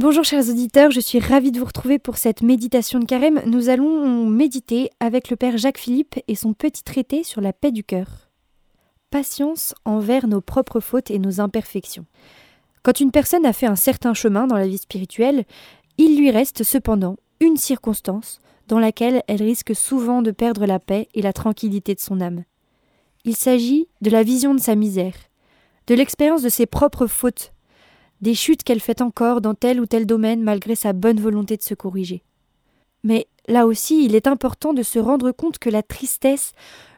Bonjour chers auditeurs, je suis ravie de vous retrouver pour cette méditation de carême. Nous allons méditer avec le Père Jacques Philippe et son petit traité sur la paix du cœur. Patience envers nos propres fautes et nos imperfections. Quand une personne a fait un certain chemin dans la vie spirituelle, il lui reste cependant une circonstance dans laquelle elle risque souvent de perdre la paix et la tranquillité de son âme. Il s'agit de la vision de sa misère, de l'expérience de ses propres fautes des chutes qu'elle fait encore dans tel ou tel domaine malgré sa bonne volonté de se corriger. Mais là aussi, il est important de se rendre compte que la tristesse,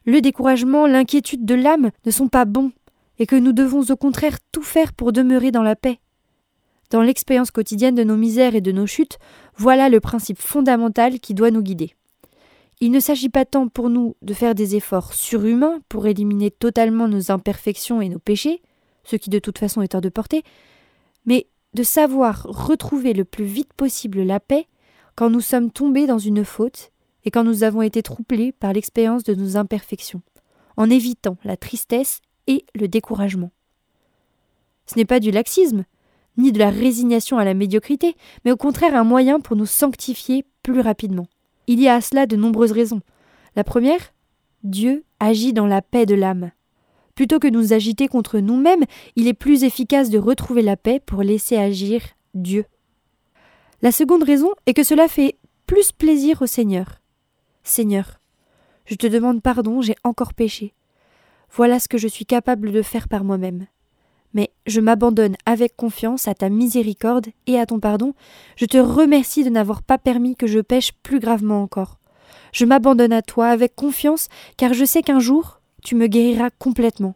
le découragement, l'inquiétude de l'âme ne sont pas bons, et que nous devons au contraire tout faire pour demeurer dans la paix. Dans l'expérience quotidienne de nos misères et de nos chutes, voilà le principe fondamental qui doit nous guider. Il ne s'agit pas tant pour nous de faire des efforts surhumains pour éliminer totalement nos imperfections et nos péchés, ce qui de toute façon est hors de portée, mais de savoir retrouver le plus vite possible la paix quand nous sommes tombés dans une faute et quand nous avons été troublés par l'expérience de nos imperfections, en évitant la tristesse et le découragement. Ce n'est pas du laxisme, ni de la résignation à la médiocrité, mais au contraire un moyen pour nous sanctifier plus rapidement. Il y a à cela de nombreuses raisons. La première, Dieu agit dans la paix de l'âme. Plutôt que de nous agiter contre nous-mêmes, il est plus efficace de retrouver la paix pour laisser agir Dieu. La seconde raison est que cela fait plus plaisir au Seigneur. Seigneur, je te demande pardon, j'ai encore péché. Voilà ce que je suis capable de faire par moi-même. Mais je m'abandonne avec confiance à ta miséricorde et à ton pardon. Je te remercie de n'avoir pas permis que je pêche plus gravement encore. Je m'abandonne à toi avec confiance, car je sais qu'un jour tu me guériras complètement.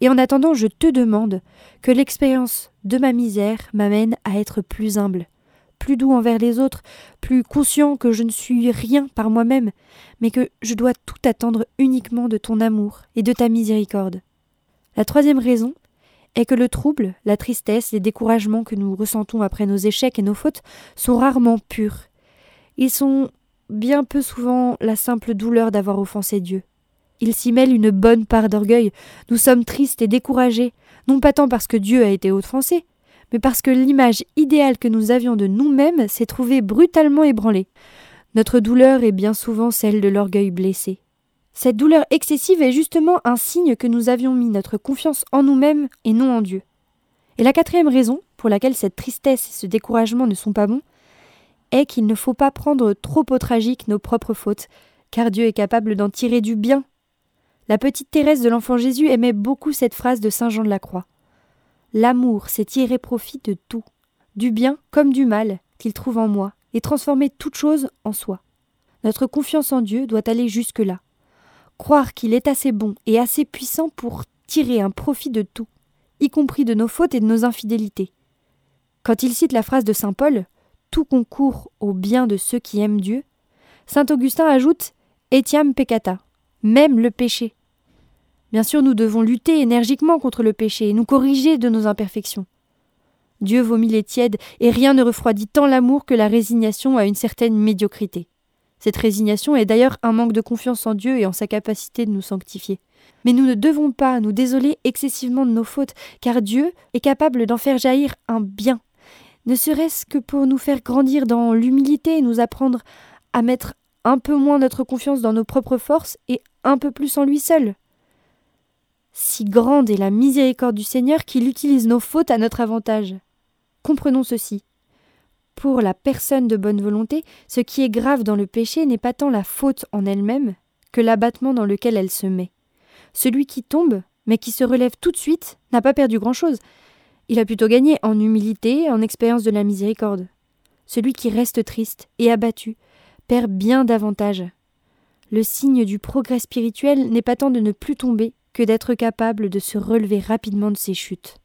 Et en attendant, je te demande que l'expérience de ma misère m'amène à être plus humble, plus doux envers les autres, plus conscient que je ne suis rien par moi-même, mais que je dois tout attendre uniquement de ton amour et de ta miséricorde. La troisième raison est que le trouble, la tristesse, les découragements que nous ressentons après nos échecs et nos fautes sont rarement purs. Ils sont bien peu souvent la simple douleur d'avoir offensé Dieu. Il s'y mêle une bonne part d'orgueil. Nous sommes tristes et découragés, non pas tant parce que Dieu a été offensé, mais parce que l'image idéale que nous avions de nous-mêmes s'est trouvée brutalement ébranlée. Notre douleur est bien souvent celle de l'orgueil blessé. Cette douleur excessive est justement un signe que nous avions mis notre confiance en nous-mêmes et non en Dieu. Et la quatrième raison pour laquelle cette tristesse et ce découragement ne sont pas bons est qu'il ne faut pas prendre trop au tragique nos propres fautes, car Dieu est capable d'en tirer du bien la petite Thérèse de l'Enfant Jésus aimait beaucoup cette phrase de Saint Jean de la Croix. L'amour sait tirer profit de tout, du bien comme du mal qu'il trouve en moi, et transformer toute chose en soi. Notre confiance en Dieu doit aller jusque-là. Croire qu'il est assez bon et assez puissant pour tirer un profit de tout, y compris de nos fautes et de nos infidélités. Quand il cite la phrase de Saint Paul Tout concourt au bien de ceux qui aiment Dieu, Saint Augustin ajoute Etiam peccata, même le péché. Bien sûr, nous devons lutter énergiquement contre le péché et nous corriger de nos imperfections. Dieu vomit les tièdes, et rien ne refroidit tant l'amour que la résignation à une certaine médiocrité. Cette résignation est d'ailleurs un manque de confiance en Dieu et en sa capacité de nous sanctifier. Mais nous ne devons pas nous désoler excessivement de nos fautes, car Dieu est capable d'en faire jaillir un bien, ne serait-ce que pour nous faire grandir dans l'humilité et nous apprendre à mettre un peu moins notre confiance dans nos propres forces et un peu plus en lui seul. Si grande est la miséricorde du Seigneur qu'il utilise nos fautes à notre avantage. Comprenons ceci. Pour la personne de bonne volonté, ce qui est grave dans le péché n'est pas tant la faute en elle-même que l'abattement dans lequel elle se met. Celui qui tombe, mais qui se relève tout de suite, n'a pas perdu grand-chose. Il a plutôt gagné en humilité, en expérience de la miséricorde. Celui qui reste triste et abattu perd bien davantage. Le signe du progrès spirituel n'est pas tant de ne plus tomber que d'être capable de se relever rapidement de ses chutes.